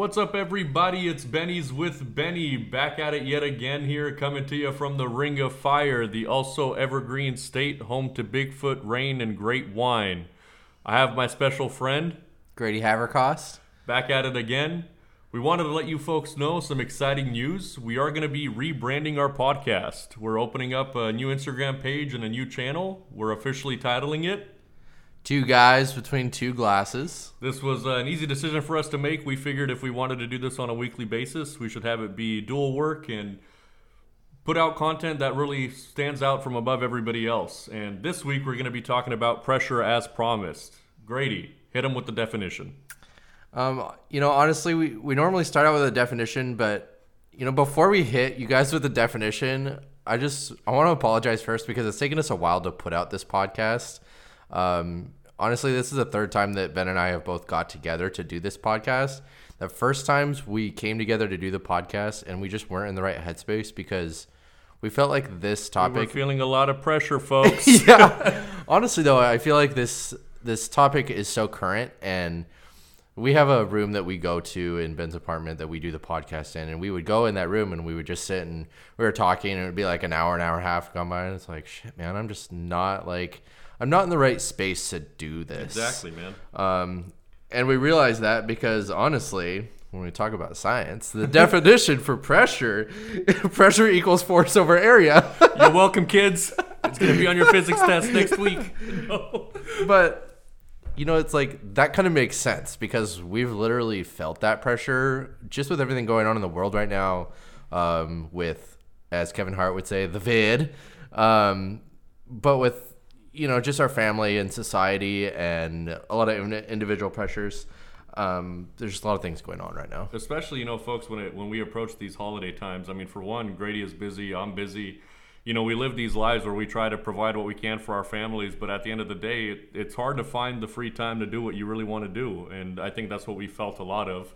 What's up, everybody? It's Benny's with Benny, back at it yet again here, coming to you from the Ring of Fire, the also evergreen state, home to Bigfoot, rain, and great wine. I have my special friend Grady Havercost. back at it again. We wanted to let you folks know some exciting news. We are going to be rebranding our podcast. We're opening up a new Instagram page and a new channel. We're officially titling it Two guys between two glasses. This was uh, an easy decision for us to make. We figured if we wanted to do this on a weekly basis, we should have it be dual work and put out content that really stands out from above everybody else. And this week we're going to be talking about pressure as promised. Grady, hit him with the definition. Um, you know, honestly, we, we normally start out with a definition, but you know, before we hit you guys with the definition, I just I want to apologize first because it's taken us a while to put out this podcast. Um, honestly, this is the third time that Ben and I have both got together to do this podcast. The first times we came together to do the podcast, and we just weren't in the right headspace because we felt like this We're topic feeling a lot of pressure, folks. yeah. Honestly, though, I feel like this this topic is so current, and we have a room that we go to in Ben's apartment that we do the podcast in, and we would go in that room and we would just sit and we were talking, and it would be like an hour, an hour and a half gone by, and it's like, shit, man, I'm just not like I'm not in the right space to do this. exactly, man. Um, and we realize that because honestly, when we talk about science, the definition for pressure, pressure equals force over area. You're welcome, kids. It's going to be on your physics test next week. No. but you know it's like that kind of makes sense because we've literally felt that pressure just with everything going on in the world right now um, with as kevin hart would say the vid um, but with you know just our family and society and a lot of individual pressures um, there's just a lot of things going on right now. Especially you know folks when it when we approach these holiday times i mean for one grady is busy i'm busy. You know we live these lives where we try to provide what we can for our families but at the end of the day it, it's hard to find the free time to do what you really want to do and i think that's what we felt a lot of.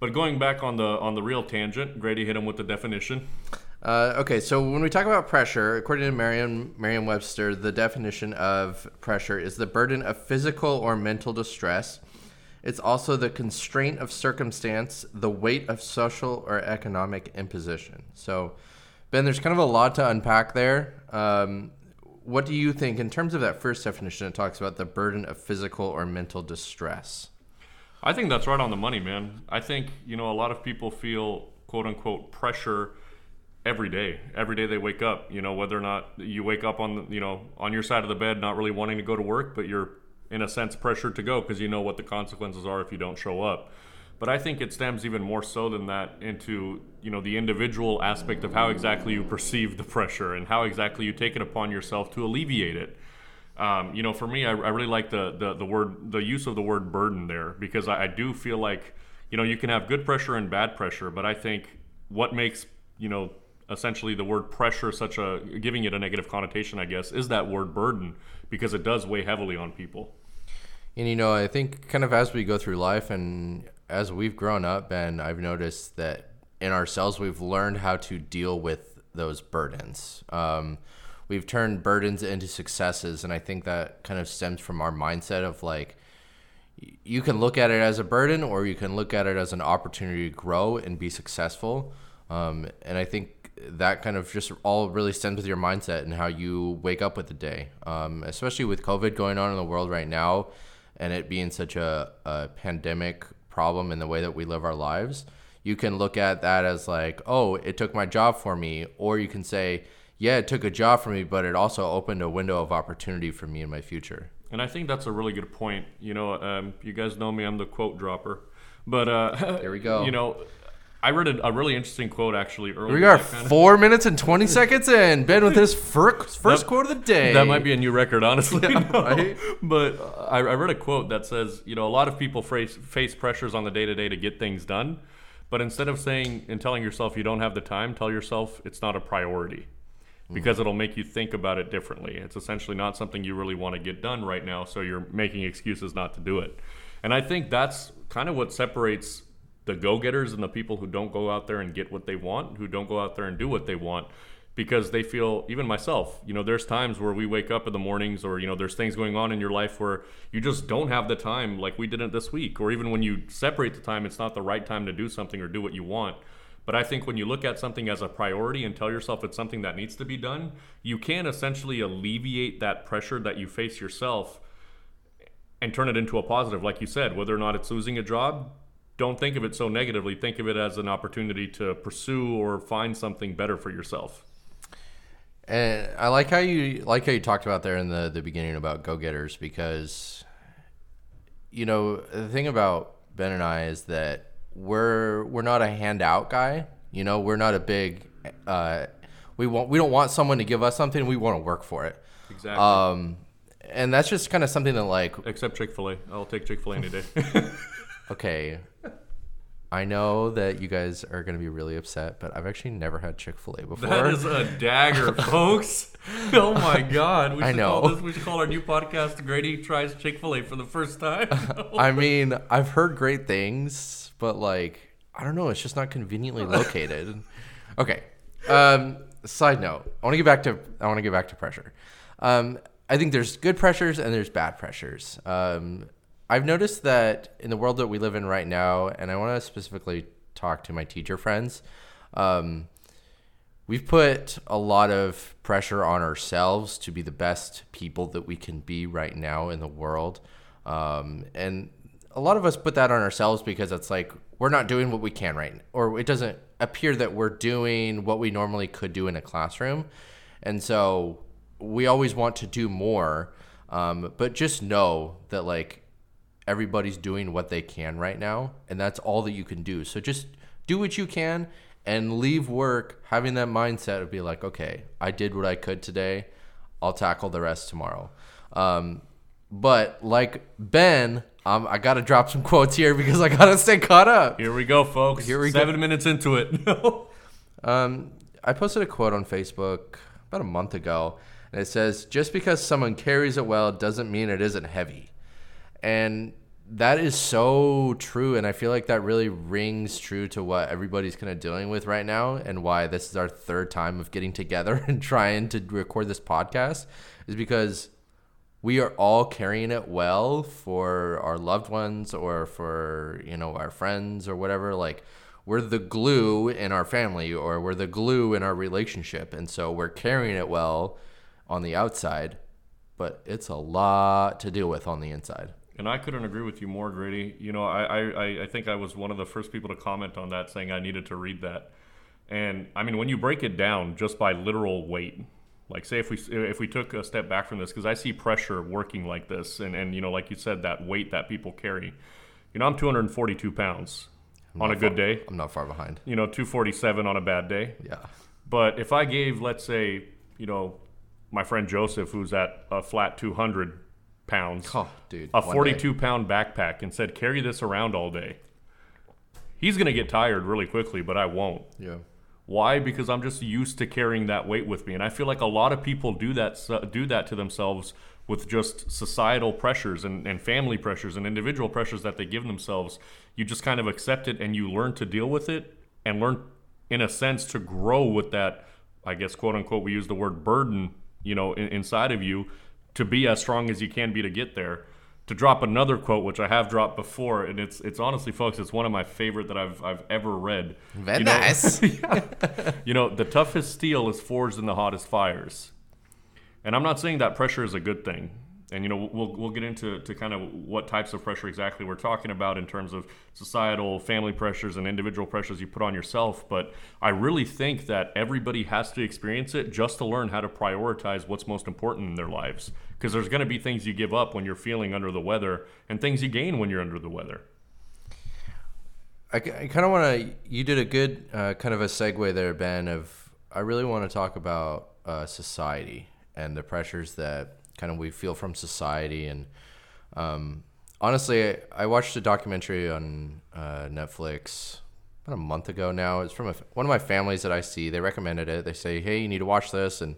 But going back on the on the real tangent grady hit him with the definition Uh, okay, so when we talk about pressure, according to Merriam Merriam-Webster, the definition of pressure is the burden of physical or mental distress. It's also the constraint of circumstance, the weight of social or economic imposition. So, Ben, there's kind of a lot to unpack there. Um, what do you think in terms of that first definition? It talks about the burden of physical or mental distress. I think that's right on the money, man. I think, you know, a lot of people feel quote unquote pressure every day. Every day they wake up, you know, whether or not you wake up on, you know, on your side of the bed not really wanting to go to work, but you're in a sense pressured to go because you know what the consequences are if you don't show up. But I think it stems even more so than that into, you know, the individual aspect of how exactly you perceive the pressure and how exactly you take it upon yourself to alleviate it. Um, you know, for me, I, I really like the, the the word the use of the word burden there because I, I do feel like you know you can have good pressure and bad pressure, but I think what makes you know essentially the word pressure such a giving it a negative connotation, I guess, is that word burden because it does weigh heavily on people. And you know, I think kind of as we go through life and as we've grown up, and I've noticed that in ourselves, we've learned how to deal with those burdens. Um, we've turned burdens into successes, and I think that kind of stems from our mindset of like, you can look at it as a burden, or you can look at it as an opportunity to grow and be successful. Um, and I think that kind of just all really stems with your mindset and how you wake up with the day. Um, especially with COVID going on in the world right now, and it being such a, a pandemic problem in the way that we live our lives, you can look at that as like, oh, it took my job for me, or you can say, yeah, it took a job for me, but it also opened a window of opportunity for me in my future. And I think that's a really good point. You know, um, you guys know me; I'm the quote dropper. But uh, There we go. You know, I read a, a really interesting quote actually earlier. We are four minutes and 20 seconds in. Ben with his first, first That- quote of the day. That might be a new record, honestly. No. right? But uh, I, I read a quote that says, you know, a lot of people face, face pressures on the day to day to get things done. But instead of saying and telling yourself you don't have the time, tell yourself it's not a priority because it'll make you think about it differently. It's essentially not something you really want to get done right now, so you're making excuses not to do it. And I think that's kind of what separates the go getters and the people who don't go out there and get what they want, who don't go out there and do what they want. because they feel even myself you know there's times where we wake up in the mornings or you know there's things going on in your life where you just don't have the time like we didn't this week or even when you separate the time it's not the right time to do something or do what you want but I think when you look at something as a priority and tell yourself it's something that needs to be done, you can essentially alleviate that pressure that you face yourself and turn it into a positive. Like you said, whether or not it's losing a job, don't think of it so negatively. Think of it as an opportunity to pursue or find something better for yourself. And I like how you like how you talked about there in the the beginning about go getters because you know the thing about Ben and I is that we're we're not a handout guy. You know, we're not a big. Uh, we want we don't want someone to give us something. We want to work for it. Exactly. Um, and that's just kind of something that like Except Chick Fil A, I'll take Chick Fil A any day. okay. I know that you guys are going to be really upset, but I've actually never had Chick Fil A before. that is a dagger, folks. Oh my God! We should I know. Call this, we should call our new podcast "Grady Tries Chick Fil A for the First Time." I mean, I've heard great things, but like, I don't know. It's just not conveniently located. okay. Um, side note: I want to get back to I want to get back to pressure. Um, I think there's good pressures and there's bad pressures. Um, I've noticed that in the world that we live in right now, and I want to specifically talk to my teacher friends. Um, we've put a lot of pressure on ourselves to be the best people that we can be right now in the world. Um, and a lot of us put that on ourselves because it's like we're not doing what we can right now, or it doesn't appear that we're doing what we normally could do in a classroom. And so we always want to do more. Um, but just know that like everybody's doing what they can right now, and that's all that you can do. So just do what you can and leave work having that mindset of be like, okay, I did what I could today. I'll tackle the rest tomorrow. Um, but like Ben, um, I gotta drop some quotes here because I gotta stay caught up. Here we go, folks. Here we go. Seven minutes into it. Um, I posted a quote on Facebook about a month ago, and it says, "Just because someone carries it well doesn't mean it isn't heavy," and that is so true. And I feel like that really rings true to what everybody's kind of dealing with right now, and why this is our third time of getting together and trying to record this podcast, is because we are all carrying it well for our loved ones or for you know our friends or whatever like we're the glue in our family or we're the glue in our relationship and so we're carrying it well on the outside but it's a lot to deal with on the inside And I couldn't agree with you more, Grady. You know, I, I, I think I was one of the first people to comment on that, saying I needed to read that. And I mean, when you break it down just by literal weight, like say if we if we took a step back from this, because I see pressure working like this, and and you know, like you said, that weight that people carry. You know, I'm 242 pounds I'm on a good far- day. i'm not far behind You know, 247 on a bad day. yeah But if I gave, let's say, you know, my friend Joseph, who's at a flat 200 pounds, oh dude a one day. 42 pound backpack and said, carry this around all day, he's going to get tired really quickly, but I won't. yeah Why? Because I'm just used to carrying that weight with me, and I feel like a lot of people do that do that to themselves with just societal pressures and, and family pressures and individual pressures that they give themselves. You just kind of accept it and you learn to deal with it and learn, in a sense, to grow with that. I guess quote unquote we use the word burden, you know, in, inside of you to be as strong as you can be to get there. To drop another quote, which I have dropped before, and it's it's honestly, folks, it's one of my favorite that I've I've ever read. Very You know- nice. you know, the toughest steel is forged in the hottest fires. And I'm not saying that pressure is a good thing. And you know, we'll we'll get into to kind of what types of pressure exactly we're talking about in terms of societal, family pressures, and individual pressures you put on yourself. But I really think that everybody has to experience it just to learn how to prioritize what's most important in their lives. Because there's going to be things you give up when you're feeling under the weather, and things you gain when you're under the weather. I, I kind of want to. You did a good uh, kind of a segue there, Ben. Of I really want to talk about uh, society and the pressures that kind of we feel from society. And um, honestly, I, I watched a documentary on uh, Netflix about a month ago now. It's from a, one of my families that I see. They recommended it. They say, "Hey, you need to watch this." And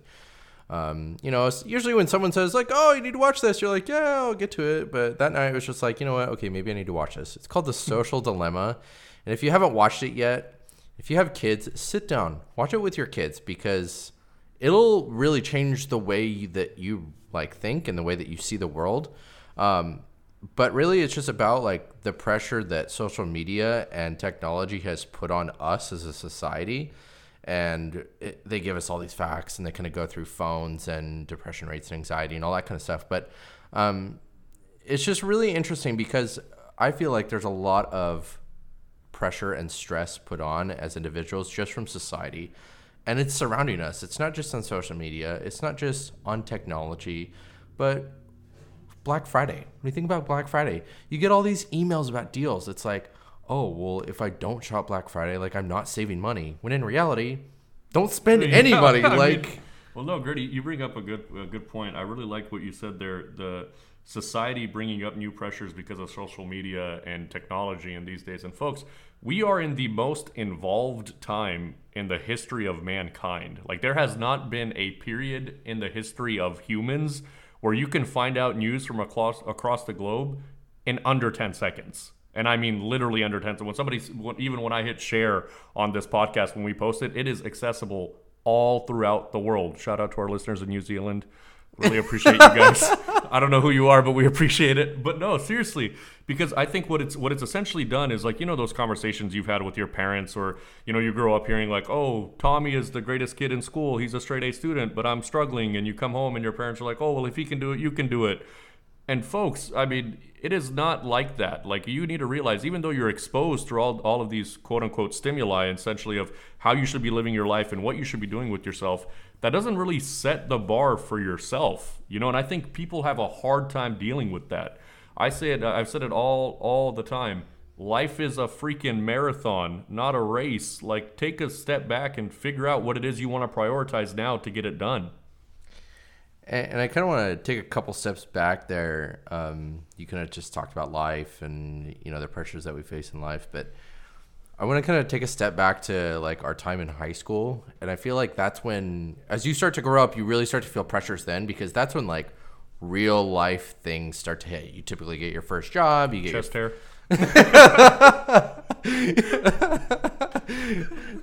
um, you know, it's usually when someone says like, "Oh, you need to watch this," you're like, "Yeah, I'll get to it." But that night it was just like, you know what? Okay, maybe I need to watch this. It's called The Social Dilemma, and if you haven't watched it yet, if you have kids, sit down, watch it with your kids because it'll really change the way you, that you like think and the way that you see the world. Um, but really, it's just about like the pressure that social media and technology has put on us as a society. And it, they give us all these facts, and they kind of go through phones and depression rates and anxiety and all that kind of stuff. But um, it's just really interesting because I feel like there's a lot of pressure and stress put on as individuals just from society and it's surrounding us. It's not just on social media, it's not just on technology, but Black Friday. When you think about Black Friday, you get all these emails about deals. It's like, oh, well, if I don't shop Black Friday, like I'm not saving money. When in reality, don't spend any money. I like, mean, well, no, Gertie, you bring up a good a good point. I really like what you said there. The society bringing up new pressures because of social media and technology in these days. And folks, we are in the most involved time in the history of mankind. Like there has not been a period in the history of humans where you can find out news from across across the globe in under 10 seconds. And I mean literally under 10 seconds. When somebody, even when I hit share on this podcast, when we post it, it is accessible all throughout the world. Shout out to our listeners in New Zealand. Really appreciate you guys. I don't know who you are, but we appreciate it. But no, seriously, because I think what it's what it's essentially done is like you know those conversations you've had with your parents, or you know you grow up hearing like, oh, Tommy is the greatest kid in school. He's a straight A student, but I'm struggling. And you come home and your parents are like, oh, well, if he can do it, you can do it. And folks, I mean, it is not like that. Like you need to realize, even though you're exposed to all, all of these quote unquote stimuli, essentially of how you should be living your life and what you should be doing with yourself, that doesn't really set the bar for yourself. You know, and I think people have a hard time dealing with that. I say it, I've said it all all the time. Life is a freaking marathon, not a race. Like take a step back and figure out what it is you want to prioritize now to get it done. And, I kind of want to take a couple steps back there. Um, you kind of just talked about life and you know the pressures that we face in life, but I want to kind of take a step back to like our time in high school, and I feel like that's when, as you start to grow up, you really start to feel pressures then because that's when like real life things start to hit. You typically get your first job, you get your Chest hair.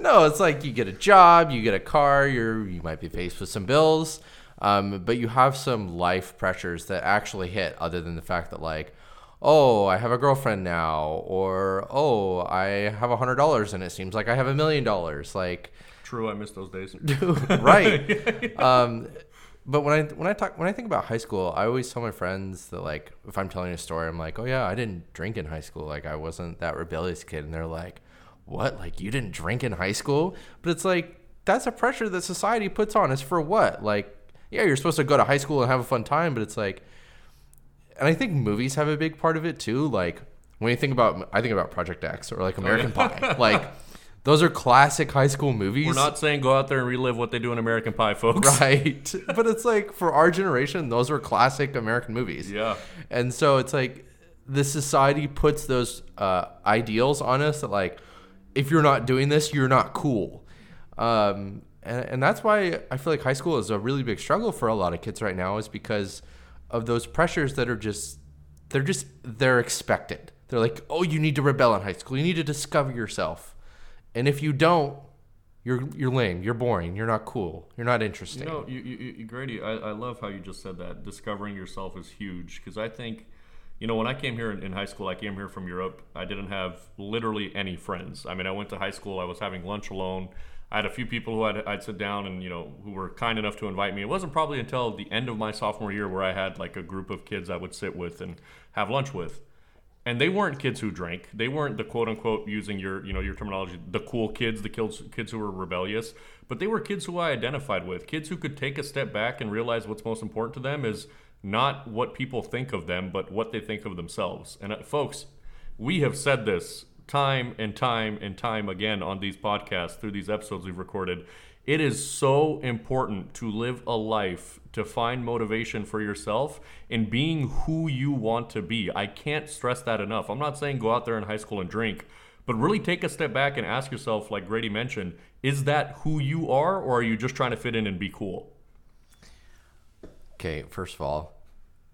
no, it's like you get a job, you get a car, you're you might be faced with some bills, um, but you have some life pressures that actually hit, other than the fact that like, oh, I have a girlfriend now, or oh, I have a hundred dollars and it seems like I have a million dollars, like. True, I miss those days. right. Um, but when I when I talk when I think about high school, I always tell my friends that like if I'm telling a story, I'm like, oh yeah, I didn't drink in high school. Like I wasn't that rebellious kid, and they're like, what? Like you didn't drink in high school? But it's like that's a pressure that society puts on us for what? Like yeah, you're supposed to go to high school and have a fun time, but it's like, and I think movies have a big part of it too. Like when you think about, I think about Project X or like American Pie, like. Those are classic high school movies. We're not saying go out there and relive what they do in American Pie, folks. right but it's like for our generation those were classic american movies Yeah. and so it's like the society puts those uh, ideals on us that like if you're not doing this you're not cool um, and, and that's why i feel like high school is a really big struggle for a lot of kids right now is because of those pressures that are just they're just they're expected they're like oh you need to rebel in high school you need to discover yourself and if you don't you're you're lame you're boring you're not cool you're not interesting You know, you, you, you, Grady, I, I love how you just said that. Discovering yourself is huge because I think, you know, when I came here in, in high school, I came here from Europe. I didn't have literally any friends. I mean, I went to high school. I was having lunch alone. I had a few people who I'd, I'd sit down and you know who were kind enough to invite me. It wasn't probably until the end of my sophomore year where I had like a group of kids I would sit with and have lunch with. And they weren't kids who drank. They weren't the quote unquote using your you know your terminology, the cool kids, the kids kids who were rebellious. But they were kids who I identified with, kids who could take a step back and realize what's most important to them is not what people think of them, but what they think of themselves. And uh, folks, we have said this time and time and time again on these podcasts through these episodes we've recorded. It is so important to live a life to find motivation for yourself in being who you want to be. I can't stress that enough. I'm not saying go out there in high school and drink, but really take a step back and ask yourself, like Grady mentioned, is that who you are, or are you just trying to fit in and be cool? Okay, first of all,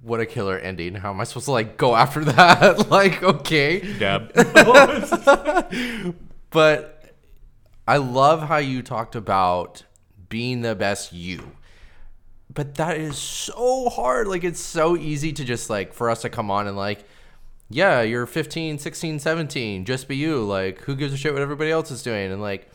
what a killer ending. How am I supposed to like go after that? like, okay. Dab. But I love how you talked about being the best you. But that is so hard. Like it's so easy to just like for us to come on and like yeah, you're 15, 16, 17, just be you. Like who gives a shit what everybody else is doing? And like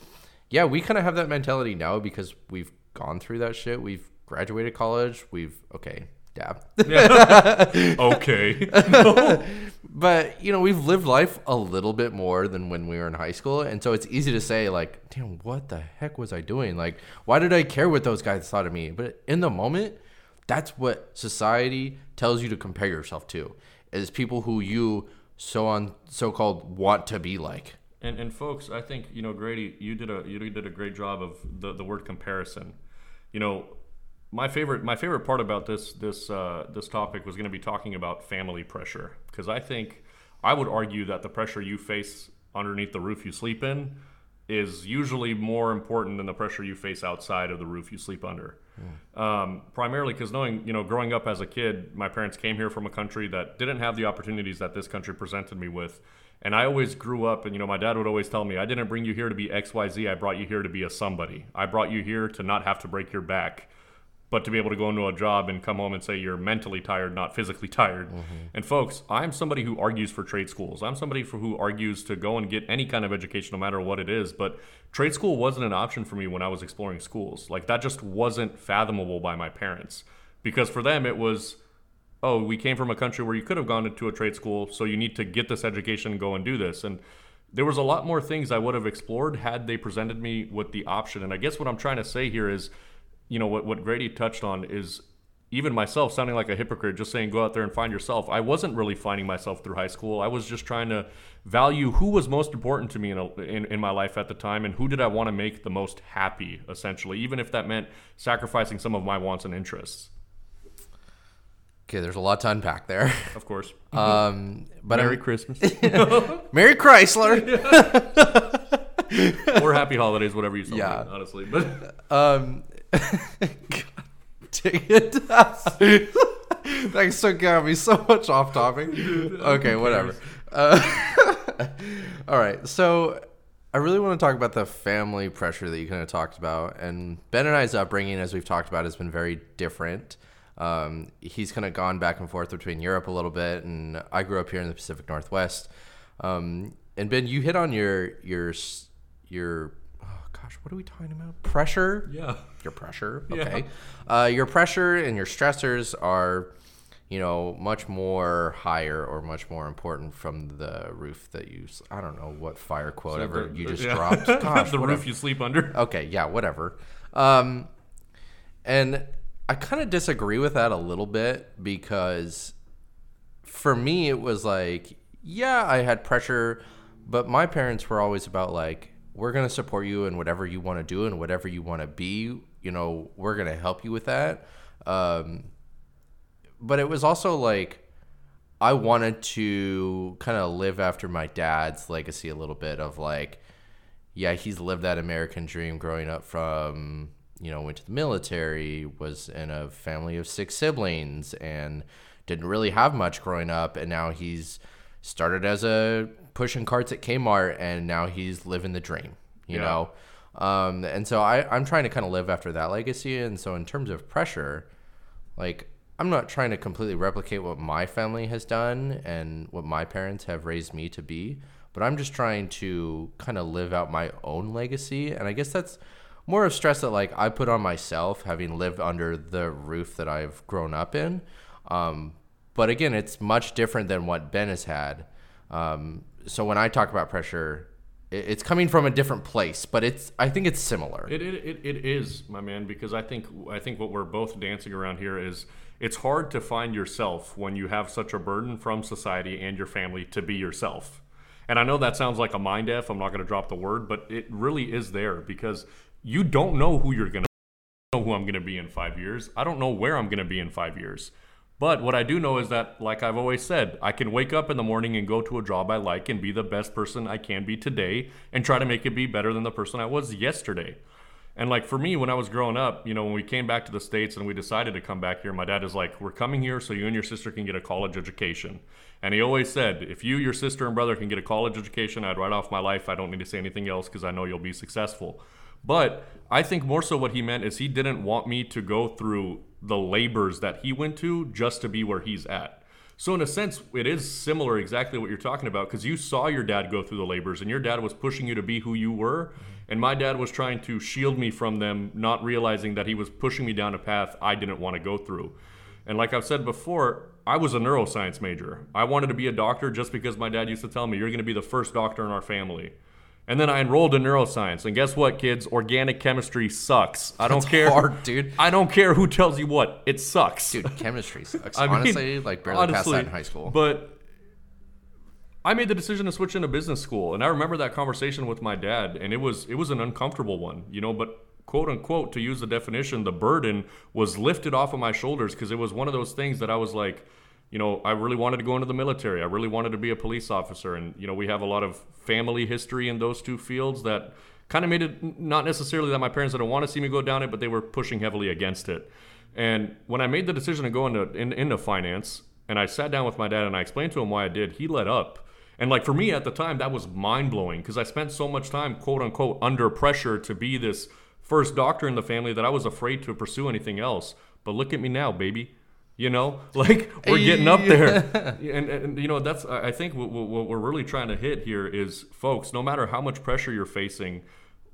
yeah, we kind of have that mentality now because we've gone through that shit. We've graduated college. We've okay, dab. okay. but you know we've lived life a little bit more than when we were in high school and so it's easy to say like damn what the heck was i doing like why did i care what those guys thought of me but in the moment that's what society tells you to compare yourself to is people who you so on so-called want to be like And, and folks, I think you know, Grady, you did a you did a great job of the, the word comparison. You know, my favorite my favorite part about this this uh, this topic was going to be talking about family pressure because I think I would argue that the pressure you face underneath the roof you sleep in is usually more important than the pressure you face outside of the roof you sleep under. Um, primarily because knowing, you know, growing up as a kid, my parents came here from a country that didn't have the opportunities that this country presented me with. And I always grew up, and, you know, my dad would always tell me, I didn't bring you here to be XYZ, I brought you here to be a somebody. I brought you here to not have to break your back but to be able to go into a job and come home and say you're mentally tired, not physically tired. Mm-hmm. And folks, I'm somebody who argues for trade schools. I'm somebody for who argues to go and get any kind of education, no matter what it is. But trade school wasn't an option for me when I was exploring schools. Like that just wasn't fathomable by my parents because for them it was. Oh, we came from a country where you could have gone into a trade school, so you need to get this education, and go and do this. And there was a lot more things I would have explored had they presented me with the option. And I guess what I'm trying to say here is, you know, what, what Grady touched on is even myself sounding like a hypocrite, just saying go out there and find yourself. I wasn't really finding myself through high school. I was just trying to value who was most important to me in, a, in, in my life at the time and who did I want to make the most happy, essentially, even if that meant sacrificing some of my wants and interests, okay there's a lot to unpack there of course. um but Merry I'm- Christmas Merry Chrysler. or Happy Holidays, whatever you celebrate, Yeah. honestly. But Um, dang it. Thanks so got me so much off topic. Okay, whatever. Uh, all right, so I really want to talk about the family pressure that you kind of talked about, and Ben and I's upbringing, as we've talked about, has been very different. Um, he's kind of gone back and forth between Europe a little bit, and I grew up here in the Pacific Northwest. Um, and Ben, you hit on your your your gosh, what are we talking about? Pressure yeah. your pressure. Yeah. Okay. Uh, your pressure and your stressors are, you know, much more higher or much more important from the roof that you. I don't know what fire quote ever The- you just yeah. dropped. Gosh, the whatever. roof you sleep under. Okay, yeah, whatever. Um, and I kind of disagree with that a little bit because for me, it was like, yeah, I had pressure, but my parents were always about like, we're going to support you in whatever you want to do and whatever you want to be. You know, we're going to help you with that. Um, but it was also like, I wanted to kind of live after my dad's legacy a little bit of like, yeah, he's lived that American dream growing up from, you know, went to the military, was in a family of six siblings, and didn't really have much growing up. And now he's started as a pushing carts at Kmart, and now he's living the dream, you Yeah. know? Um, and so I, I'm trying to kind of live after that legacy. And so, in terms of pressure, like, I'm not trying to completely replicate what my family has done and what my parents have raised me to be, but I'm just trying to kind of live out my own legacy. And I guess that's more of stress that like I put on myself having lived under the roof that I've grown up in. Um, but again, it's much different than what Ben has had. Um, so when I talk about pressure, it, it's coming from a different place, but it's I think it's similar. It, it, it, it is, my man, because I think I think what we're both dancing around here is it's hard to find yourself when you have such a burden from society and your family to be yourself. And I know that sounds like a mind f. I'm not going to drop the word, but it really is there because you don't know who you're going to know who I'm going to be in five years. I don't know where I'm going to be in five years. But what I do know is that, like I've always said, I can wake up in the morning and go to a job I like and be the best person I can be today and try to make it be better than the person I was yesterday. And like for me, when I was growing up, you know, when we came back to the States and we decided to come back here, my dad is like, We're coming here so you and your sister can get a college education. And he always said, If you, your sister, and brother can get a college education, I'd write off my life. I don't need to say anything else because I know you'll be successful. But I think more so what he meant is he didn't want me to go through the labors that he went to just to be where he's at. So in a sense, it is similar exactly what you're talking about because you saw your dad go through the labors and your dad was pushing you to be who you were. And my dad was trying to shield me from them, not realizing that he was pushing me down a path I didn't want to go through. And like I've said before, I was a neuroscience major. I wanted to be a doctor just because my dad used to tell me, you're going to be the first doctor in our family. And then I enrolled in neuroscience. And guess what, kids? Organic chemistry sucks. I don't It's care. hard, dude. I don't care who tells you what. It sucks. Dude, chemistry sucks. I mean, honestly, like barely passed that in high school. But I made the decision to switch into business school, and I remember that conversation with my dad, and it was it was an uncomfortable one, you know. But quote unquote, to use the definition, the burden was lifted off of my shoulders because it was one of those things that I was like, you know, I really wanted to go into the military. I really wanted to be a police officer, and you know, we have a lot of family history in those two fields that kind of made it not necessarily that my parents didn't want to see me go down it, but they were pushing heavily against it. And when I made the decision to go into in, into finance, and I sat down with my dad and I explained to him why I did, he let up. And like for me at the time, that was mind blowing because I spent so much time, quote unquote, under pressure to be this first doctor in the family that I was afraid to pursue anything else. But look at me now, baby. You know, like we're getting up there, and, and you know that's I think what, what what we're really trying to hit here is, folks. No matter how much pressure you're facing,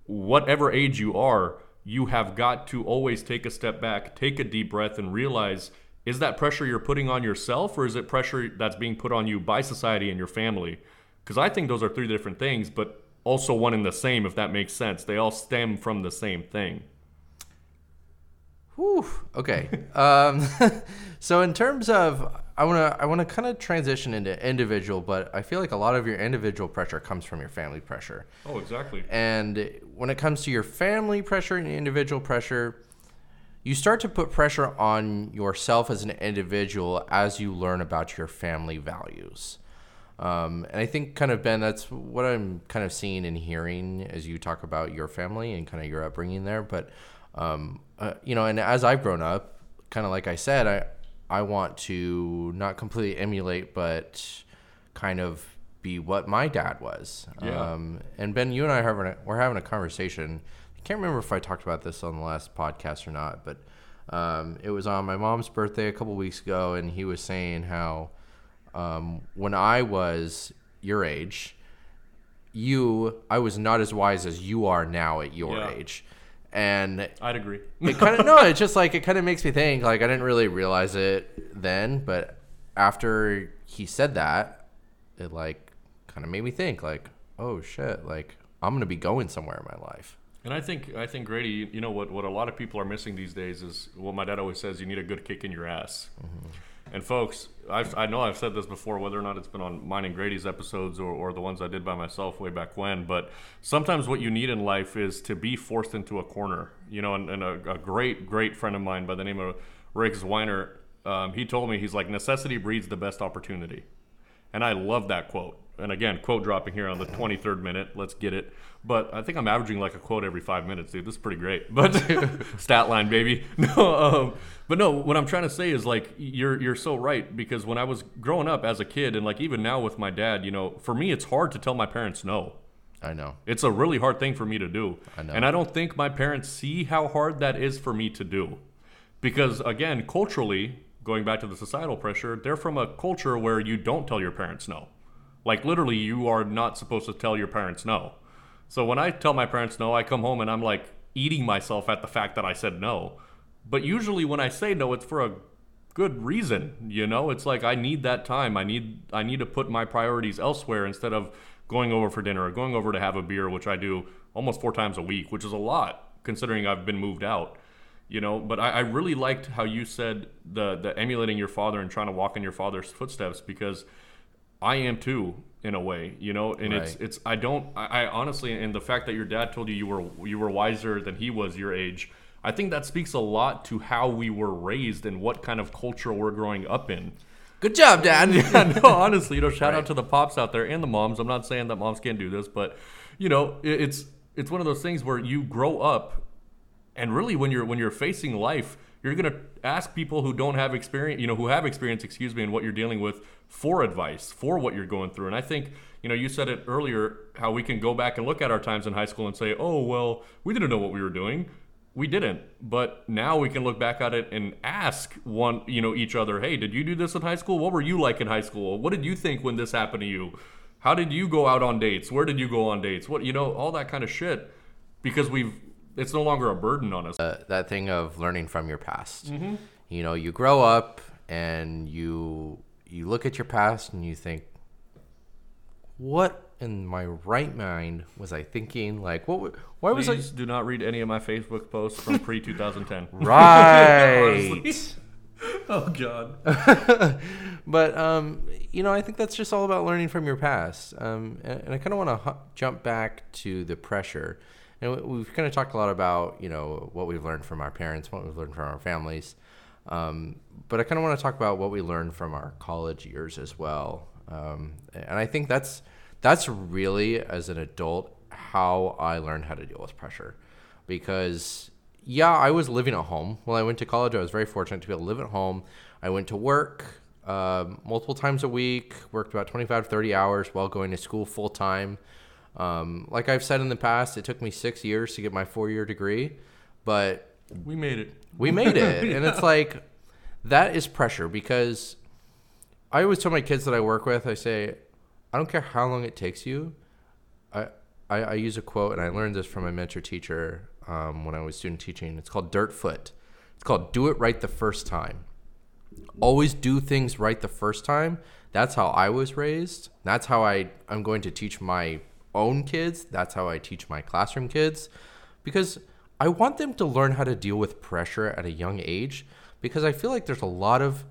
whatever age you are, you have got to always take a step back, take a deep breath, and realize is that pressure you're putting on yourself or is it pressure that's being put on you by society and your family? Because I think those are three different things, but also one and the same, if that makes sense. They all stem from the same thing. Whew. Okay. um, so in terms of, I wanna I wanna kind of transition into individual, but I feel like a lot of your individual pressure comes from your family pressure. Oh, exactly. And when it comes to your family pressure and individual pressure, you start to put pressure on yourself as an individual as you learn about your family values. Um, and I think, kind of, Ben, that's what I'm kind of seeing and hearing as you talk about your family and kind of your upbringing there. But, um, uh, you know, and as I've grown up, kind of like I said, I, I want to not completely emulate, but kind of be what my dad was. Yeah. Um, and Ben, you and I are having a, we're having a conversation. I can't remember if I talked about this on the last podcast or not, but um, it was on my mom's birthday a couple weeks ago, and he was saying how um, when I was your age, you I was not as wise as you are now at your Yeah. age, and I'd agree. it kind of no it's just like it kind of makes me think like i didn't really realize it then but after he said that it like kind of made me think like oh shit like i'm gonna be going somewhere in my life And I think I think Grady, you- you know what what a lot of people are missing these days is what my dad always says: you need a good kick in your ass. Mm-hmm. And folks, I've, I know I've said this before, whether or not it's been on mine and Grady's episodes or, or the ones I did by myself way back when. But sometimes what you need in life is to be forced into a corner. You know, and, and a, a great great friend of mine by the name of Riggs Weiner, um, he told me he's like necessity breeds the best opportunity. And I love that quote. And again, quote dropping here on the 23rd minute. Let's get it. But I think I'm averaging like a quote every five minutes, dude. This is pretty great. But stat line, baby. No, um, but no. What I'm trying to say is like you're you're so right because when I was growing up as a kid, and like even now with my dad, you know, for me it's hard to tell my parents no. i know It's a really hard thing for me to do. I know. And I don't think my parents see how hard that is for me to do. Because again, culturally, going back to the societal pressure, they're from a culture where you don't tell your parents no. Like literally you are not supposed to tell your parents no. So when I tell my parents no, I come home and I'm like eating myself at the fact that I said no. But usually when I say no, it's for a good reason you know it's like i need that time i need i need to put my priorities elsewhere instead of going over for dinner or going over to have a beer which i do almost four times a week which is a lot considering i've been moved out you know but i, I really liked how you said the the emulating your father and trying to walk in your father's footsteps because i am too in a way you know and it's Right. it's i don't I, I honestly and the fact that your dad told you you were you were wiser than he was your age i think that speaks a lot to how we were raised and what kind of culture we're growing up in good job dad yeah, no, honestly, you know, shout out to the pops out there and the moms. I'm not saying that moms can't do this, but you know, it, it's it's one of those things where you grow up And really, when you're when you're facing life, you're gonna ask people who don't have experience, you know, who have experience, excuse me, in what you're dealing with for advice for what you're going through. And I think, you know, you said it earlier how we can go back and look at our times in high school and say, oh well, we didn't know what we were doing. We didn't. But now we can look back at it and ask one you know each other hey did you do this in high school? What were you like in high school? What did you think when this happened to you? How did you go out on dates? Where did you go on dates? What you know all that kind of shit. Because we've it's no longer a burden on us uh, that thing of learning from your past mm-hmm. you know you grow up and you you look at your past and you think what in my right mind was I thinking? Like, what? Why was I? do not read any of my Facebook posts from pre 2010. right. oh God. but um, you know, I think that's just all about learning from your past. Um, and, and I kind of want to jump back to the pressure. And we've kind of talked a lot about you know what we've learned from our parents, what we've learned from our families. Um, but I kind of want to talk about what we learned from our college years as well. Um, and I think that's that's really as an adult how I learned how to deal with pressure. Because yeah, I was living at home. When I went to college, I was very fortunate to be able to live at home. I went to work uh, multiple times a week, worked about 25 to 30 hours while going to school full time. Um, like I've said in the past, it took me six years to get my four year degree, but we made it. We made it. yeah. And it's like, that is pressure because I always tell my kids that I work with, I say, I don't care how long it takes you. I, I, I use a quote, and I learned this from my mentor teacher um, when I was student teaching. It's called Dirt Foot. It's called Do It Right the First Time. Always do things right the first time. That's how I was raised. That's how I, I'm going to teach my own kids. That's how I teach my classroom kids. Because I want them to learn how to deal with pressure at a young age. Because I feel like there's a lot of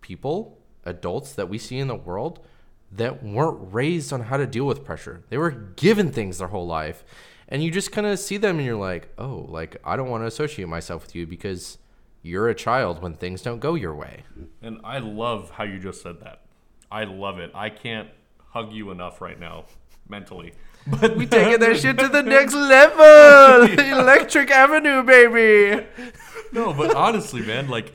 people, adults that we see in the world that weren't raised on how to deal with pressure. They were given things their whole life. And you just kind of see them and you're like, oh, like, I don't want to associate myself with you because you're a child when things don't go your way. And I love how you just said that. I love it. I can't hug you enough right now mentally. But we taking that shit to the next level. Electric Avenue, baby. No, but honestly, man, like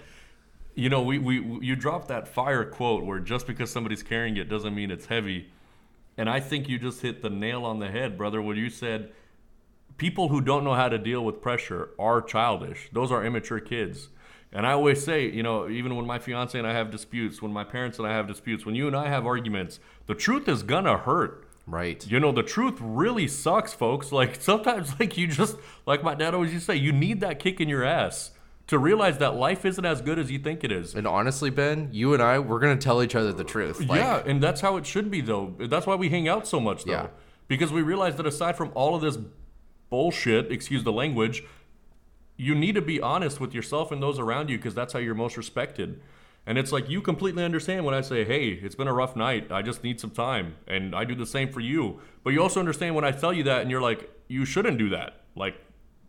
you know, we, we you dropped that fire quote where just because somebody's carrying it doesn't mean it's heavy. And I think you just hit the nail on the head, brother, when you said people who don't know how to deal with pressure are childish. Those are immature kids. And I always say, you know, even when my fiance and I have disputes, when my parents and I have disputes, when you and I have arguments, the truth is gonna hurt. Right. You know, the truth really sucks, folks. Like sometimes like you just like my dad always used to say, you need that kick in your ass to realize that life isn't as good as you think it is. And honestly, Ben, you and I, we're gonna tell each other the truth. Like, yeah, and that's how it should be, though. That's why we hang out so much, though. Yeah. Because we realize that aside from all of this bullshit, excuse the language, you need to be honest with yourself and those around you because that's how you're most respected. And it's like you completely understand when I say, hey, it's been a rough night. I just need some time. And I do the same for you. But you also understand when I tell you that and you're like, you shouldn't do that. Like,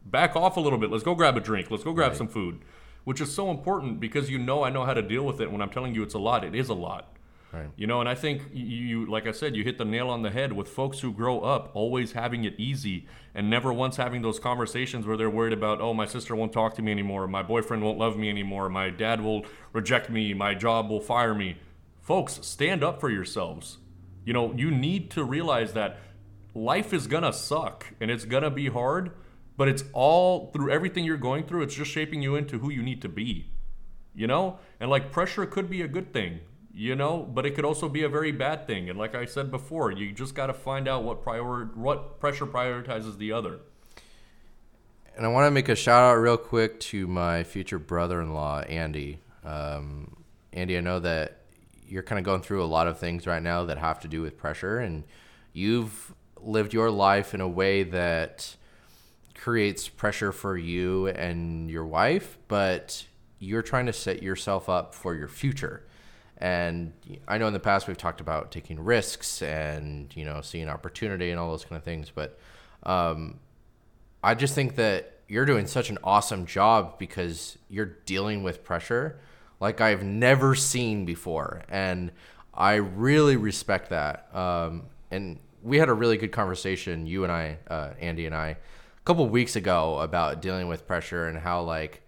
back off a little bit. Let's go grab a drink. Let's go grab right. some food, which is so important because you know I know how to deal with it. When I'm telling you it's a lot, it is a lot. Right. You know, and I think you, like I said, you hit the nail on the head with folks who grow up always having it easy and never once having those conversations where they're worried about, oh, my sister won't talk to me anymore, my boyfriend won't love me anymore, my dad will reject me, my job will fire me. Folks, stand up for yourselves. You know, you need to realize that life is gonna suck and it's gonna be hard but it's all through everything you're going through it's just shaping you into who you need to be you know and like pressure could be a good thing you know but it could also be a very bad thing. And like i said before you just got to find out what prior what pressure prioritizes the other. And i want to make a shout out real quick to my future brother-in-law andy. Um, andy i know that you're kind of going through a lot of things right now that have to do with pressure and you've lived your life in a way that creates pressure for you and your wife, but you're trying to set yourself up for your future. And I know in the past we've talked about taking risks and you know seeing opportunity and all those kind of things, but um, I just think that you're doing such an awesome job because you're dealing with pressure like I've never seen before, and I really respect that. Um, and we had a really good conversation, you and I, uh, Andy and I, a couple weeks ago about dealing with pressure and how like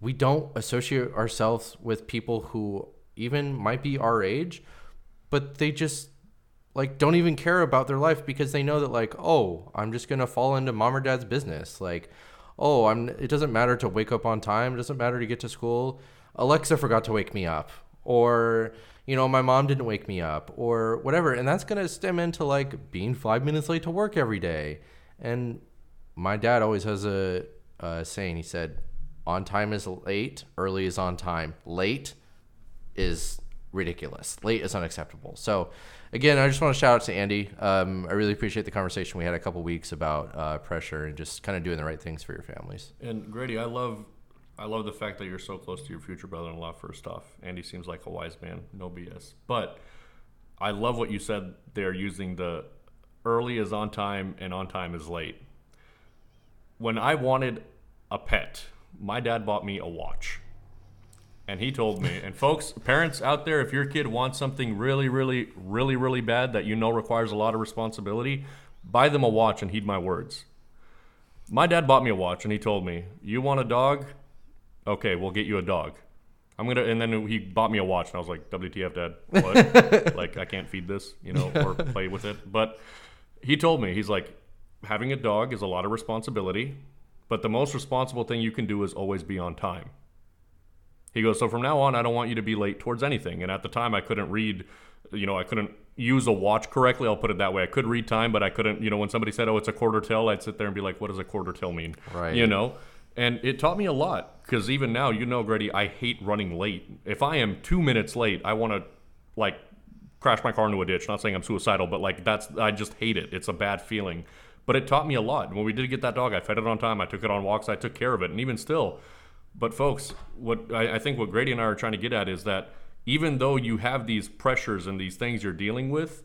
we don't associate ourselves with people who even might be our age, but they just like don't even care about their life because they know that like oh i'm just gonna fall into mom or dad's business. Like oh i'm it doesn't matter to wake up on time. It doesn't matter to get to school. Alexa forgot to wake me up. Or you know my mom didn't wake me up. Or whatever. And that's gonna stem into like being five minutes late to work every day. And my dad always has a, a saying. He said on time is late early is on time. Late is ridiculous late is unacceptable so again, I just want to shout out to Andy. Um, I really appreciate the conversation we had a couple weeks about uh, pressure and just kind of doing the right things for your families. And Grady, I love, I love the fact that you're so close to your future brother-in-law. First off, Andy seems like a wise man, no BS. But I love what you said there, using the early is on time and on time is late. When I wanted a pet, my dad bought me a watch and he told me and folks parents out there if your kid wants something really really really really bad that you know requires a lot of responsibility buy them a watch and heed my words. My dad bought me a watch and he told me you want a dog? Okay we'll get you a dog. I'm gonna and then he bought me a watch and i was like wtf dad? What? Like i can't feed this you know or play with it? But he told me he's like having a dog is a lot of responsibility but the most responsible thing you can do is always be on time he goes, So from now on, I don't want you to be late towards anything. And at the time, I couldn't read, you know, I couldn't use a watch correctly. I'll put it that way. I could read time, but I couldn't, you know, when somebody said, Oh, it's a quarter till, I'd sit there and be like, What does a quarter till mean? Right. You know? And it taught me a lot because even now, you know, Grady, I hate running late. If I am two minutes late, I want to, like, crash my car into a ditch. Not saying I'm suicidal, but like that's I just hate it. It's a bad feeling. But it taught me a lot. When we did get that dog, I fed it on time. I took it on walks. I took care of it. And even still, but folks, what I, I think what Grady and I are trying to get at is that even though you have these pressures and these things you're dealing with,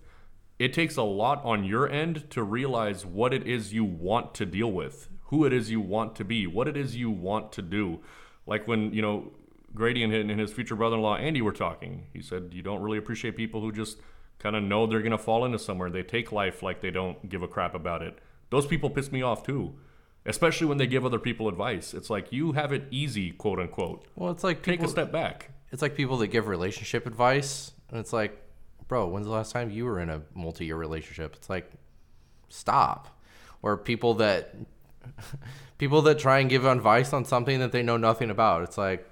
it takes a lot on your end to realize what it is you want to deal with, who it is you want to be, what it is you want to do. Like when, you know, Grady and his future brother in law, Andy, were talking. He said, You don't really appreciate people who just kind of know they're going to fall into somewhere. They take life like they don't give a crap about it. Those people piss me off too especially when they give other people advice. It's like you have it easy, quote unquote. Well, it's like take a step back. It's like people that give relationship advice, and it's like, bro, when's the last time you were in a multi-year relationship? It's like, stop. Or people that people that try and give advice on something that they know nothing about. It's like,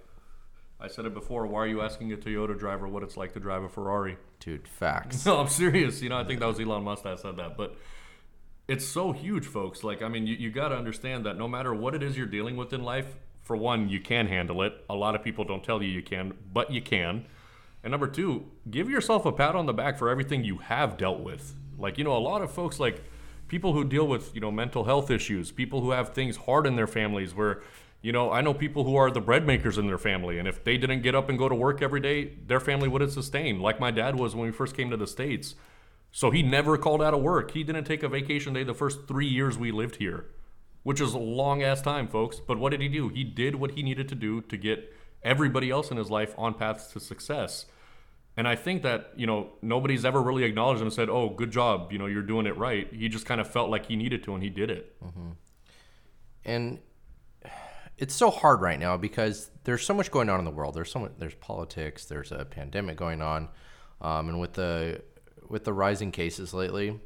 I said it before. Why are you asking a Toyota driver what it's like to drive a Ferrari? Dude, facts. No, I'm serious. You know, I think that was Elon Musk that said that, but it's so huge, folks. Like, I mean, you, you got to understand that no matter what it is you're dealing with in life, for one, you can handle it. A lot of people don't tell you you can, but you can. And number two, give yourself a pat on the back for everything you have dealt with. Like, you know, a lot of folks, like people who deal with, you know, mental health issues, people who have things hard in their families where, you know, I know people who are the bread makers in their family. And if they didn't get up and go to work every day, their family wouldn't sustain, like my dad was when we first came to the States. So he never called out of work. He didn't take a vacation day the first three years we lived here, which is a long ass time, folks. But what did he do? He did what he needed to do to get everybody else in his life on paths to success. And I think that, you know, nobody's ever really acknowledged him and said, oh, good job, you know, you're doing it right. He just kind of felt like he needed to and he did it. Mm-hmm. And it's so hard right now because there's so much going on in the world. There's so much, there's politics, there's a pandemic going on. Um, and with the with the rising cases lately,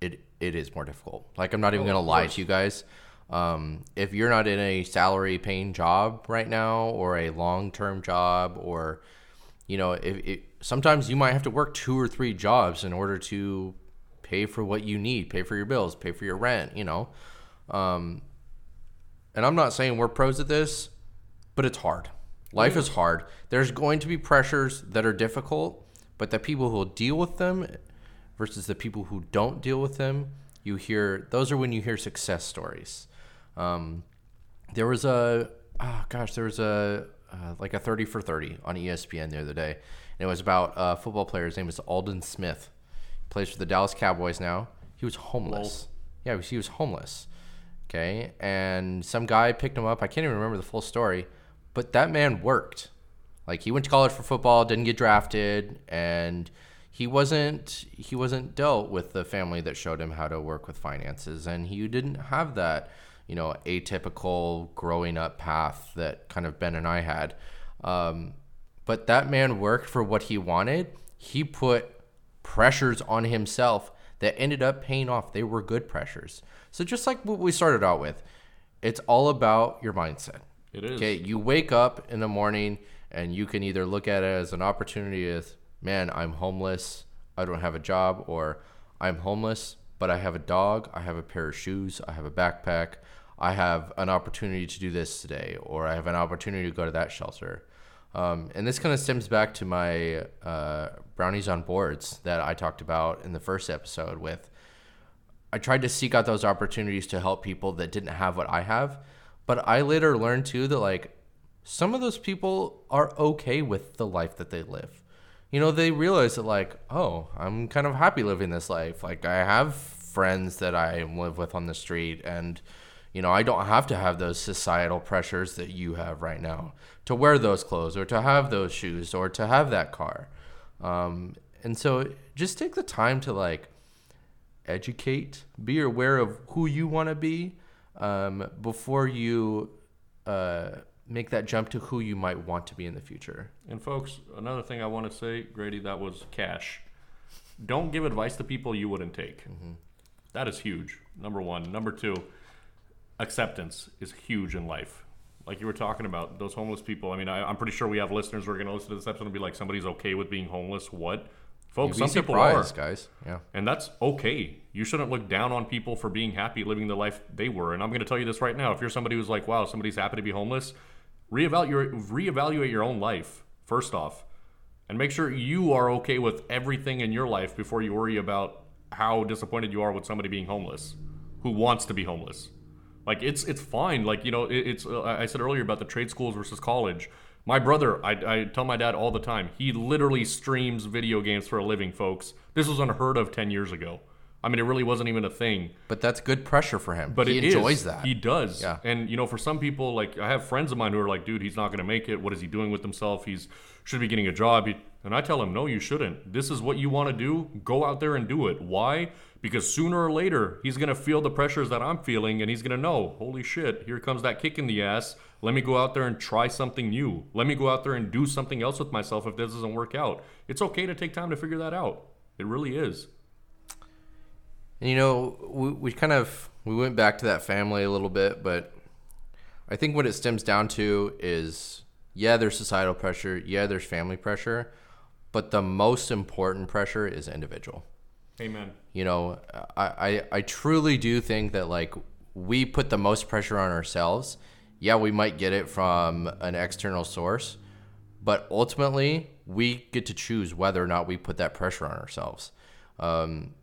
it it is more difficult. Like I'm not even oh, gonna lie to you guys. Um, if you're not in a salary paying job right now or a long term job or you know if, if, sometimes you might have to work two or three jobs in order to pay for what you need pay for your bills pay for your rent you know? Um, and i'm not saying we're pros at this but it's hard. Life is hard. There's going to be pressures that are difficult but the people who will deal with them versus the people who don't deal with them, you hear those are when you hear success stories. Um, there was a oh gosh, there was a uh, like a thirty for thirty on ESPN the other day, and it was about a football player. His name is Aldon Smith. He plays for the Dallas Cowboys now. He was homeless. Lol. Yeah, he was homeless. Okay, and some guy picked him up. I can't even remember the full story, but that man worked. Like he went to college for football, didn't get drafted, and he wasn't he wasn't dealt with the family that showed him how to work with finances. And he didn't have that you know atypical growing up path that kind of ben and i had. Um, but that man worked for what he wanted. He put pressures on himself that ended up paying off. They were good pressures. So just like what we started out with it's all about your mindset. It is. Okay, you wake up in the morning and you can either look at it as an opportunity as, man, I'm homeless, I don't have a job, or I'm homeless, but I have a dog, I have a pair of shoes, I have a backpack, I have an opportunity to do this today, or I have an opportunity to go to that shelter. Um, and this kind of stems back to my uh, brownies on boards that I talked about in the first episode with I tried to seek out those opportunities to help people that didn't have what I have. But I later learned too that like some of those people are okay with the life that they live. You know, they realize that like, oh, I'm kind of happy living this life. Like I have friends that I live with on the street and you know, I don't have to have those societal pressures that you have right now to wear those clothes or to have those shoes or to have that car. Um, and so just take the time to like educate, be aware of who you want to be um, before you uh, make that jump to who you might want to be in the future. And folks, another thing I want to say, Grady, that was cash. Don't give advice to people you wouldn't take. Mm-hmm. That is huge. Number one. Number two, acceptance is huge in life. Like you were talking about, those homeless people. I mean, I, I'm pretty sure we have listeners who are going to listen to this episode and be like, somebody's okay with being homeless. What? Folks, some people are. guys. Yeah. And that's okay. You shouldn't look down on people for being happy living the life they were. And I'm going to tell you this right now. If you're somebody who's like, wow, somebody's happy to be homeless, reevaluate, reevaluate your own life, first off. And make sure you are okay with everything in your life before you worry about how disappointed you are with somebody being homeless who wants to be homeless. Like it's it's fine. Like you know, it, it's uh, I said earlier about the trade schools versus college. My brother, I, I tell my dad all the time. He literally streams video games for a living, folks. This was unheard of ten years ago. I mean, it really wasn't even a thing. But that's good pressure for him. But he it is. enjoys that. He does. Yeah. And you know, for some people, like I have friends of mine who are like, dude, he's not going to make it. What is he doing with himself? He's should be getting a job. He, and I tell him, no, you shouldn't. This is what you want to do. Go out there and do it. Why? Because sooner or later, he's going to feel the pressures that I'm feeling, and he's going to know, holy shit, here comes that kick in the ass. Let me go out there and try something new. Let me go out there and do something else with myself if this doesn't work out. It's okay to take time to figure that out. It really is. And you know, we, we kind of we went back to that family a little bit, but I think what it stems down to is yeah, there's societal pressure, yeah, there's family pressure, but the most important pressure is individual. Amen. You know, I, I, I truly do think that like we put the most pressure on ourselves. Yeah, we might get it from an external source, but ultimately we get to choose whether or not we put that pressure on ourselves. Um,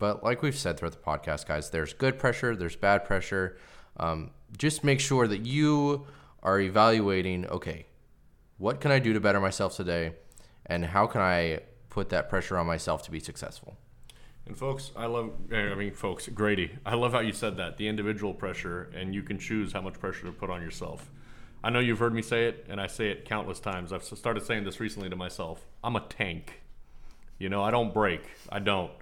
but like we've said throughout the podcast, guys, there's good pressure, there's bad pressure. Um, just make sure that you are evaluating okay, what can I do to better myself today? And how can I put that pressure on myself to be successful? And folks, I love, I mean, folks, Grady, I love how you said that the individual pressure, and you can choose how much pressure to put on yourself. I know you've heard me say it, and I say it countless times. I've started saying this recently to myself. I'm a tank. You know, I don't break. I don't.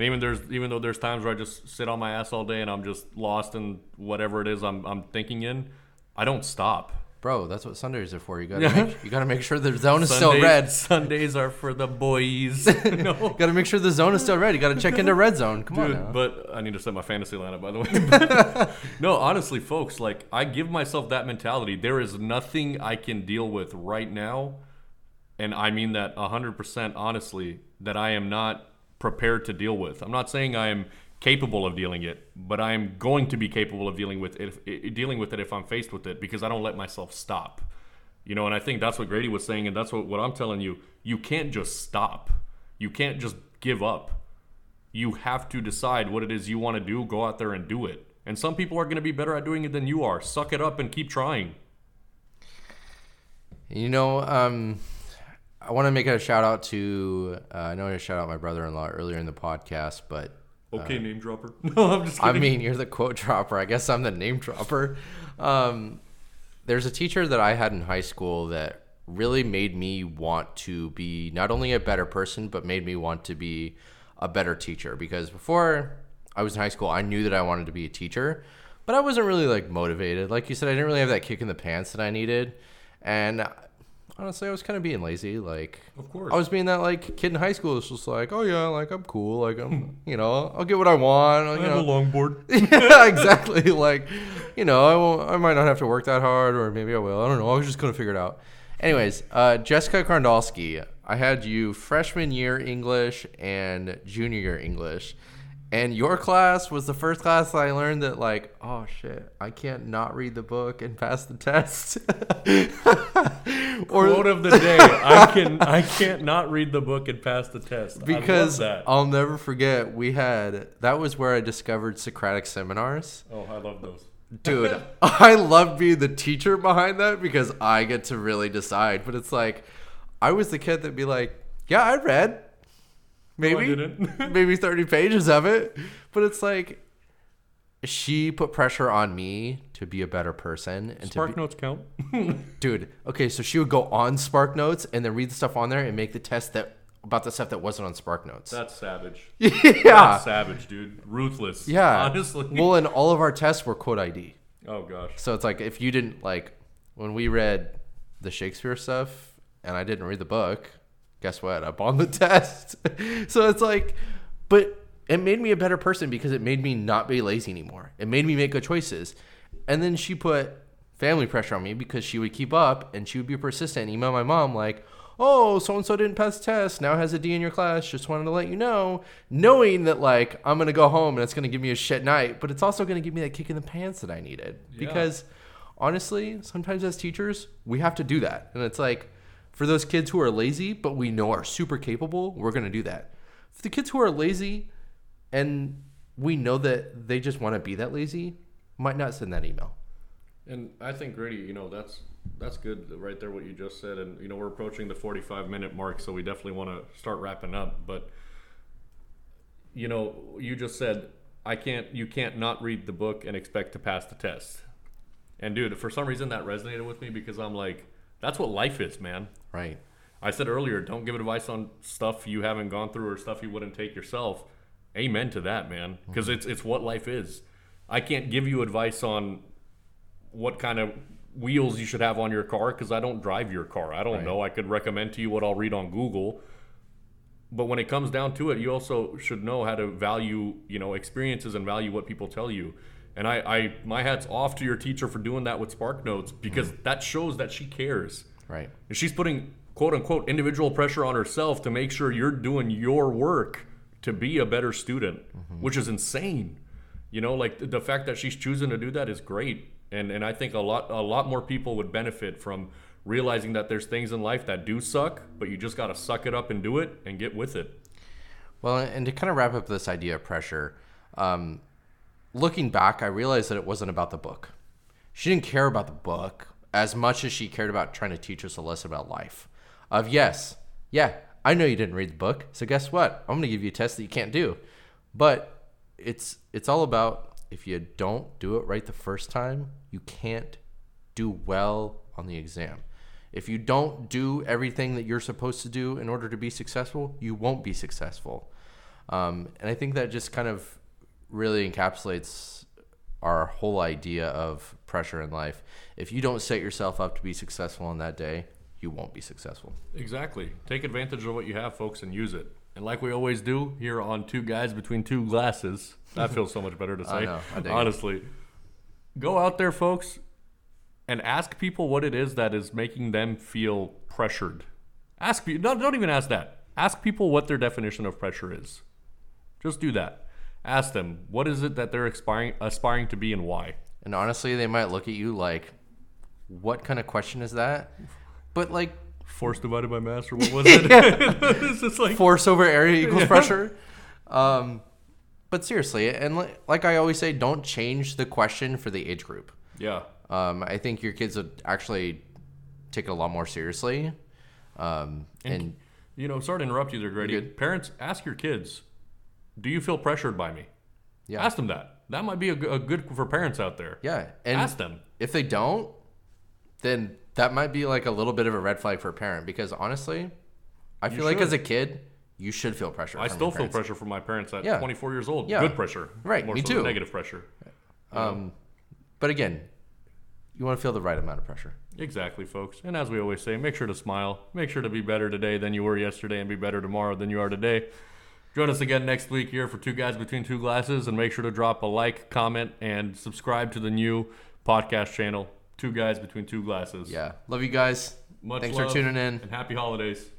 And even there's even though there's times where I just sit on my ass all day and I'm just lost in whatever it is I'm I'm thinking in, I don't stop. Bro, that's what Sundays are for. You gotta make, you gotta make sure the zone is still red. Sundays are for the boys. no. gotta make sure the zone is still red. You gotta check into red zone. Come on Dude, now. but I need to set my fantasy lineup by the way. No, honestly, folks, like I give myself that mentality. There is nothing I can deal with right now, and I mean that hundred percent honestly. That I am not prepared to deal with. I'm not saying I am capable of dealing it, but I am going to be capable of dealing with it, if, dealing with it if I'm faced with it because I don't let myself stop. You know, and I think that's what Grady was saying, and that's what, what I'm telling you. You can't just stop. You can't just give up. You have to decide what it is you want to do, go out there and do it. And some people are going to be better at doing it than you are. Suck it up and keep trying. You know, um, I want to make a shout out to. Uh, I know I shout out my brother-in-law earlier in the podcast, but Okay, name dropper. No, I'm just I mean, you're the quote dropper. I guess I'm the name dropper. Um, there's a teacher that I had in high school that really made me want to be not only a better person, but made me want to be a better teacher. Because before I was in high school, I knew that I wanted to be a teacher, but I wasn't really like motivated. Like you said, I didn't really have that kick in the pants that I needed. And honestly, I was kind of being lazy. Like, Of course. I was being that like kid in high school. It's just like, oh yeah, like I'm cool. Like I'm, you know, I'll get what I want. You know, longboard. yeah, exactly. Like, you know, I won't. I might not have to work that hard, or maybe I will. I don't know. I was just gonna figure it out. Anyways, uh, Jessica Karndalski, I had you freshman year English and junior year English, and your class was the first class I learned that like, oh shit, I can't not read the book and pass the test. or Quote of the day: I can I can't not read the book and pass the test. because I love that. I'll never forget we had that was where I discovered Socratic seminars. oh, I love those. Dude, I love being the teacher behind that because I get to really decide. But it's like, I was the kid that'd be like, yeah, I read maybe, maybe 30 pages of it. But it's like, she put pressure on me to be a better person and to Spark be, notes count. dude. Okay, so she would go on Spark Notes and then read the stuff on there and make the test that about the stuff that wasn't on Spark Notes. That's savage. yeah, That's savage, dude. Ruthless. yeah. Honestly. Well, and all of our tests were quote ID. oh gosh. So it's like if you didn't like when we read the Shakespeare stuff and I didn't read the book, guess what? I bombed the test. so it's like, but it made me a better person because it made me not be lazy anymore. It made me make good choices. And then she put family pressure on me because she would keep up and she would be persistent and email my mom like, oh, so and so didn't pass the test, now has a D in your class, just wanted to let you know, knowing that like I'm gonna go home and it's gonna give me a shit night, but it's also gonna give me that kick in the pants that I needed. Yeah. Because honestly, sometimes as teachers, we have to do that. And it's like for those kids who are lazy, but we know are super capable, we're gonna do that. For the kids who are lazy and we know that they just want to be that lazy, might not send that email. And I think Grady, you know, that's that's good right there what you just said. And you know, we're approaching the 45 minute mark, so we definitely want to start wrapping up. But you know, you just said I can't you can't not read the book and expect to pass the test. And dude, for some reason that resonated with me because I'm like, that's what life is, man. Right. I said earlier, don't give advice on stuff you haven't gone through or stuff you wouldn't take yourself. Amen to that, man. Because mm-hmm. it's it's what life is. I can't give you advice on what kind of wheels you should have on your car because I don't drive your car. I don't Right. know. I could recommend to you what I'll read on Google. But when it comes down to it, you also should know how to value, you know, experiences and value what people tell you. And I, I my hat's off to your teacher for doing that with Spark Notes because that shows that she cares. Right. And she's putting quote unquote individual pressure on herself to make sure you're doing your work to be a better student, which is insane. You know, like the- the fact that she's choosing to do that is great. And and I think a lot a lot more people would benefit from realizing that there's things in life that do suck, but you just got to suck it up and do it and get with it. Well, and to kind of wrap up this idea of pressure, um, looking back, I realized that it wasn't about the book. She didn't care about the book as much as she cared about trying to teach us a lesson about life. Of yes, yeah, I know you didn't read the book, so guess what? I'm going to give you a test that you can't do. But it's it's all about if you don't do it right the first time, you can't do well on the exam. If you don't do everything that you're supposed to do in order to be successful, you won't be successful. Um, and I think that just kind of really encapsulates our whole idea of pressure in life. If you don't set yourself up to be successful on that day, you won't be successful. Exactly. Take advantage of what you have, folks, and use it. And like we always do here on Two Guys Between Two Glasses, that feels so much better to say. I know, I it. honestly. Go out there, folks, and ask people what it is that is making them feel pressured. Ask people, don't, don't even ask that. Ask people what their definition of pressure is. Just do that. Ask them, what is it that they're aspiring, aspiring to be and why? And honestly, they might look at you like, what kind of question is that? But like, Force divided by mass, or what was it? it's just like, force over area equals pressure. Um, but seriously, and li- like I always say, don't change the question for the age group. yeah. Um, I think your kids would actually take it a lot more seriously. Um, and, You know, sorry to interrupt you there, Grady. Parents, ask your kids, do you feel pressured by me? yeah, Ask them that. That might be a good for parents out there. yeah, and ask them. if they don't, then that might be like a little bit of a red flag for a parent because honestly, I feel like should. as a kid, you should feel pressure. I from still your feel parents. pressure from my parents at Yeah. 24 years old. Yeah. Good pressure. Right, More me so than too. Negative pressure. Um, but again, you want to feel the right amount of pressure. Exactly, folks. And as we always say, make sure to smile. Make sure to be better today than you were yesterday and be better tomorrow than you are today. Join us again next week here for Two Guys Between Two Glasses. And make sure to drop a like, comment, and subscribe to the new podcast channel, Two Guys Between Two Glasses. Yeah, love you guys. Much Thanks for tuning in. And happy holidays.